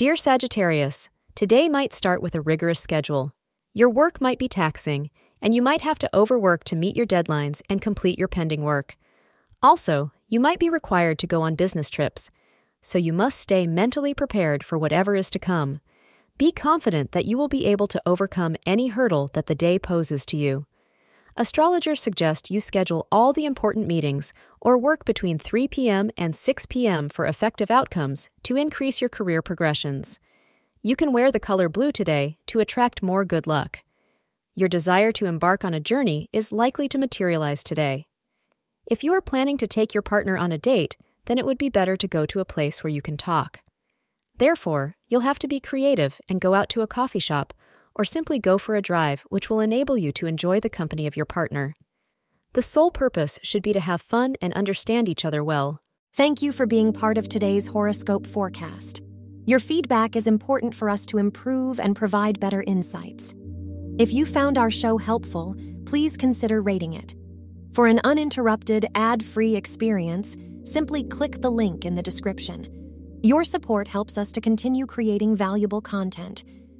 Dear Sagittarius, today might start with a rigorous schedule. Your work might be taxing, and you might have to overwork to meet your deadlines and complete your pending work. Also, you might be required to go on business trips, so you must stay mentally prepared for whatever is to come. Be confident that you will be able to overcome any hurdle that the day poses to you. Astrologers suggest you schedule all the important meetings or work between 3 p.m. and 6 p.m. for effective outcomes to increase your career progressions. You can wear the color blue today to attract more good luck. Your desire to embark on a journey is likely to materialize today. If you are planning to take your partner on a date, then it would be better to go to a place where you can talk. Therefore, you'll have to be creative and go out to a coffee shop or simply go for a drive, which will enable you to enjoy the company of your partner. The sole purpose should be to have fun and understand each other well. Thank you for being part of today's horoscope forecast. Your feedback is important for us to improve and provide better insights. If you found our show helpful, please consider rating it. For an uninterrupted, ad free experience, simply click the link in the description. Your support helps us to continue creating valuable content.